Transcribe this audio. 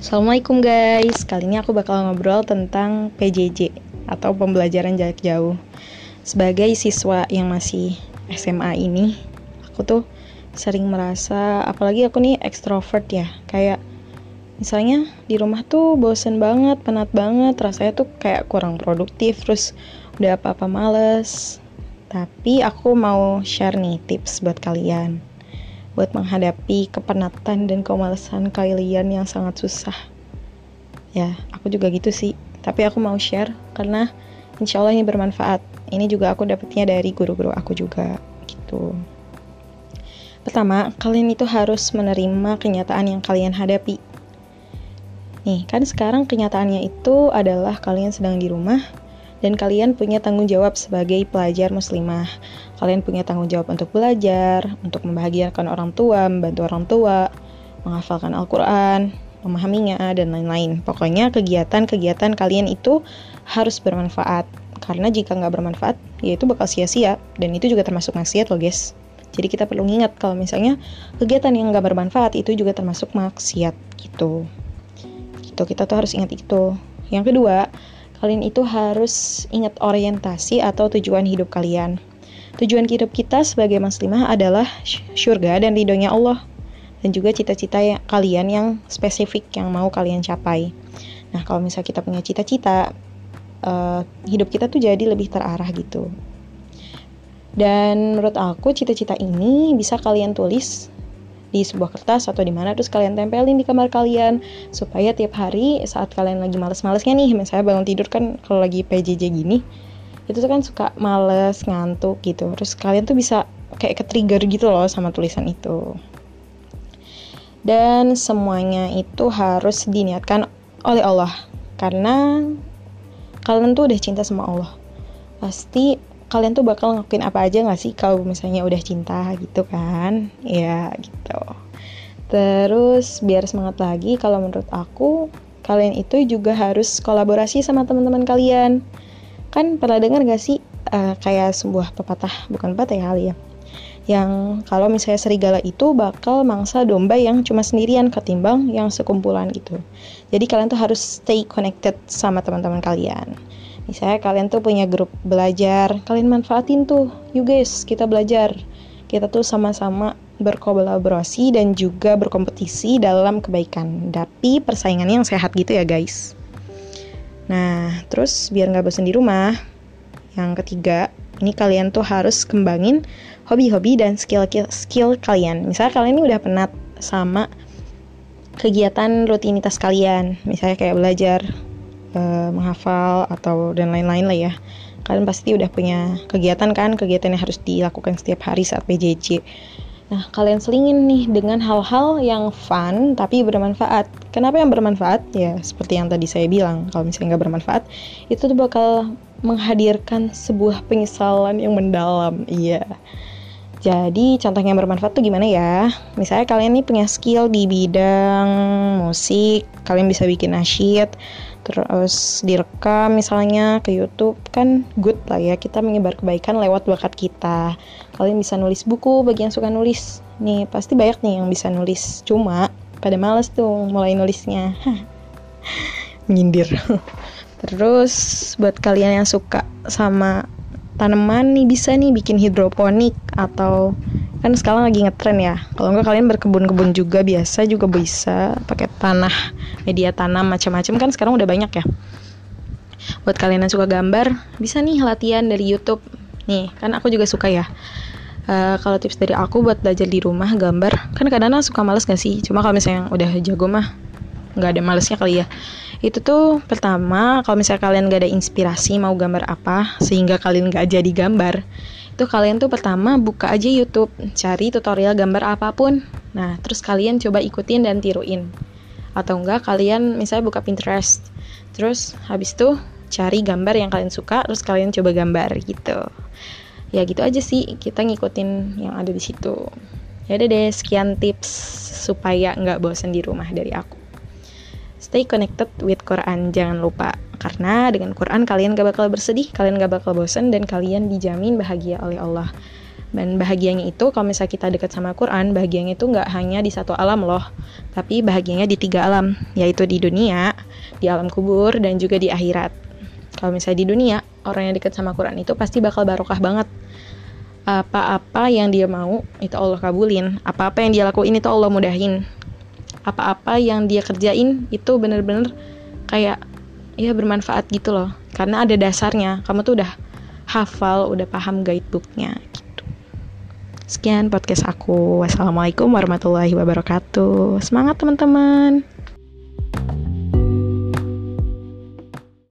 Assalamualaikum guys, kali ini aku bakal ngobrol tentang PJJ atau pembelajaran jarak jauh. Sebagai siswa yang masih SMA ini, aku tuh sering merasa, apalagi aku nih ekstrovert ya, kayak misalnya di rumah tuh bosen banget, penat banget, rasanya tuh kayak kurang produktif, terus udah apa-apa males. Tapi aku mau share nih tips buat kalian buat menghadapi kepenatan dan kemalasan kalian yang sangat susah. Ya, aku juga gitu sih. Tapi aku mau share karena insya Allah ini bermanfaat. Ini juga aku dapetnya dari guru-guru aku juga gitu. Pertama, kalian itu harus menerima kenyataan yang kalian hadapi. Nih, kan sekarang kenyataannya itu adalah kalian sedang di rumah dan kalian punya tanggung jawab sebagai pelajar muslimah. Kalian punya tanggung jawab untuk belajar, untuk membahagiakan orang tua, membantu orang tua, menghafalkan Al-Quran, memahaminya, dan lain-lain. Pokoknya kegiatan-kegiatan kalian itu harus bermanfaat. Karena jika nggak bermanfaat, ya itu bakal sia-sia. Dan itu juga termasuk maksiat loh guys. Jadi kita perlu ingat kalau misalnya kegiatan yang nggak bermanfaat itu juga termasuk maksiat gitu. Gitu kita tuh harus ingat itu. Yang kedua, kalian itu harus ingat orientasi atau tujuan hidup kalian. Tujuan hidup kita sebagai muslimah adalah syurga dan ridhonya Allah dan juga cita-cita yang, kalian yang spesifik yang mau kalian capai. Nah, kalau misalnya kita punya cita-cita, uh, hidup kita tuh jadi lebih terarah gitu. Dan menurut aku cita-cita ini bisa kalian tulis di sebuah kertas atau di mana terus kalian tempelin di kamar kalian. Supaya tiap hari saat kalian lagi males-malesnya nih misalnya bangun tidur kan kalau lagi PJJ gini itu tuh kan suka males ngantuk gitu. Terus kalian tuh bisa kayak ke trigger gitu loh sama tulisan itu. Dan semuanya itu harus diniatkan oleh Allah. Karena kalian tuh udah cinta sama Allah. Pasti kalian tuh bakal ngelakuin apa aja gak sih kalau misalnya udah cinta gitu kan? Ya gitu terus biar semangat lagi kalau menurut aku kalian itu juga harus kolaborasi sama teman-teman kalian kan pernah dengar gak sih uh, kayak sebuah pepatah bukan pepatah ya kali ya yang kalau misalnya serigala itu bakal mangsa domba yang cuma sendirian ketimbang yang sekumpulan gitu jadi kalian tuh harus stay connected sama teman-teman kalian Misalnya kalian tuh punya grup belajar, kalian manfaatin tuh. Yuk guys, kita belajar. Kita tuh sama-sama berkolaborasi dan juga berkompetisi dalam kebaikan. Tapi persaingannya yang sehat gitu ya guys. Nah, terus biar nggak bosan di rumah, yang ketiga, ini kalian tuh harus kembangin hobi-hobi dan skill-skill kalian. Misalnya kalian ini udah penat sama kegiatan rutinitas kalian, misalnya kayak belajar uh, menghafal atau dan lain-lain lah ya kalian pasti udah punya kegiatan kan kegiatan yang harus dilakukan setiap hari saat PJJ Nah, kalian selingin nih dengan hal-hal yang fun tapi bermanfaat. Kenapa yang bermanfaat? Ya, seperti yang tadi saya bilang, kalau misalnya nggak bermanfaat, itu tuh bakal menghadirkan sebuah penyesalan yang mendalam. Iya. Jadi, contoh yang bermanfaat tuh gimana ya? Misalnya kalian nih punya skill di bidang musik, kalian bisa bikin nasyid, terus direkam misalnya ke YouTube kan good lah ya kita menyebar kebaikan lewat bakat kita. Kalian bisa nulis buku bagi yang suka nulis. Nih pasti banyak nih yang bisa nulis. Cuma pada males tuh mulai nulisnya. Menyindir terus buat kalian yang suka sama tanaman nih bisa nih bikin hidroponik atau kan sekarang lagi ngetren ya. Kalau enggak kalian berkebun-kebun juga biasa juga bisa pakai tanah media tanam macam-macam. Kan sekarang udah banyak ya. Buat kalian yang suka gambar bisa nih latihan dari YouTube. Nih kan aku juga suka ya. Uh, kalau tips dari aku buat belajar di rumah gambar. Kan kadang-kadang suka males gak sih? Cuma kalau misalnya udah jago mah nggak ada malesnya kali ya itu tuh pertama kalau misalnya kalian gak ada inspirasi mau gambar apa sehingga kalian gak jadi gambar itu kalian tuh pertama buka aja YouTube, cari tutorial gambar apa pun. Nah, terus kalian coba ikutin dan tiruin. Atau enggak kalian misalnya buka Pinterest. Terus habis itu cari gambar yang kalian suka, terus kalian coba gambar gitu. Ya gitu aja sih, kita ngikutin yang ada di situ. Ya deh, sekian tips supaya nggak bosan di rumah dari aku. Stay connected with Quran, jangan lupa. Karena dengan Quran kalian gak bakal bersedih, kalian gak bakal bosan, dan kalian dijamin bahagia oleh Allah. dan bahagianya itu kalau misalnya kita dekat sama Quran bahagianya itu nggak hanya di satu alam loh tapi bahagianya di tiga alam yaitu di dunia di alam kubur dan juga di akhirat kalau misalnya di dunia orang yang dekat sama Quran itu pasti bakal barokah banget apa-apa yang dia mau itu Allah kabulin apa-apa yang dia lakuin itu Allah mudahin apa-apa yang dia kerjain itu bener-bener kayak ya bermanfaat gitu loh karena ada dasarnya kamu tuh udah hafal udah paham guidebooknya Sekian podcast aku. Wassalamualaikum warahmatullahi wabarakatuh. Semangat teman-teman.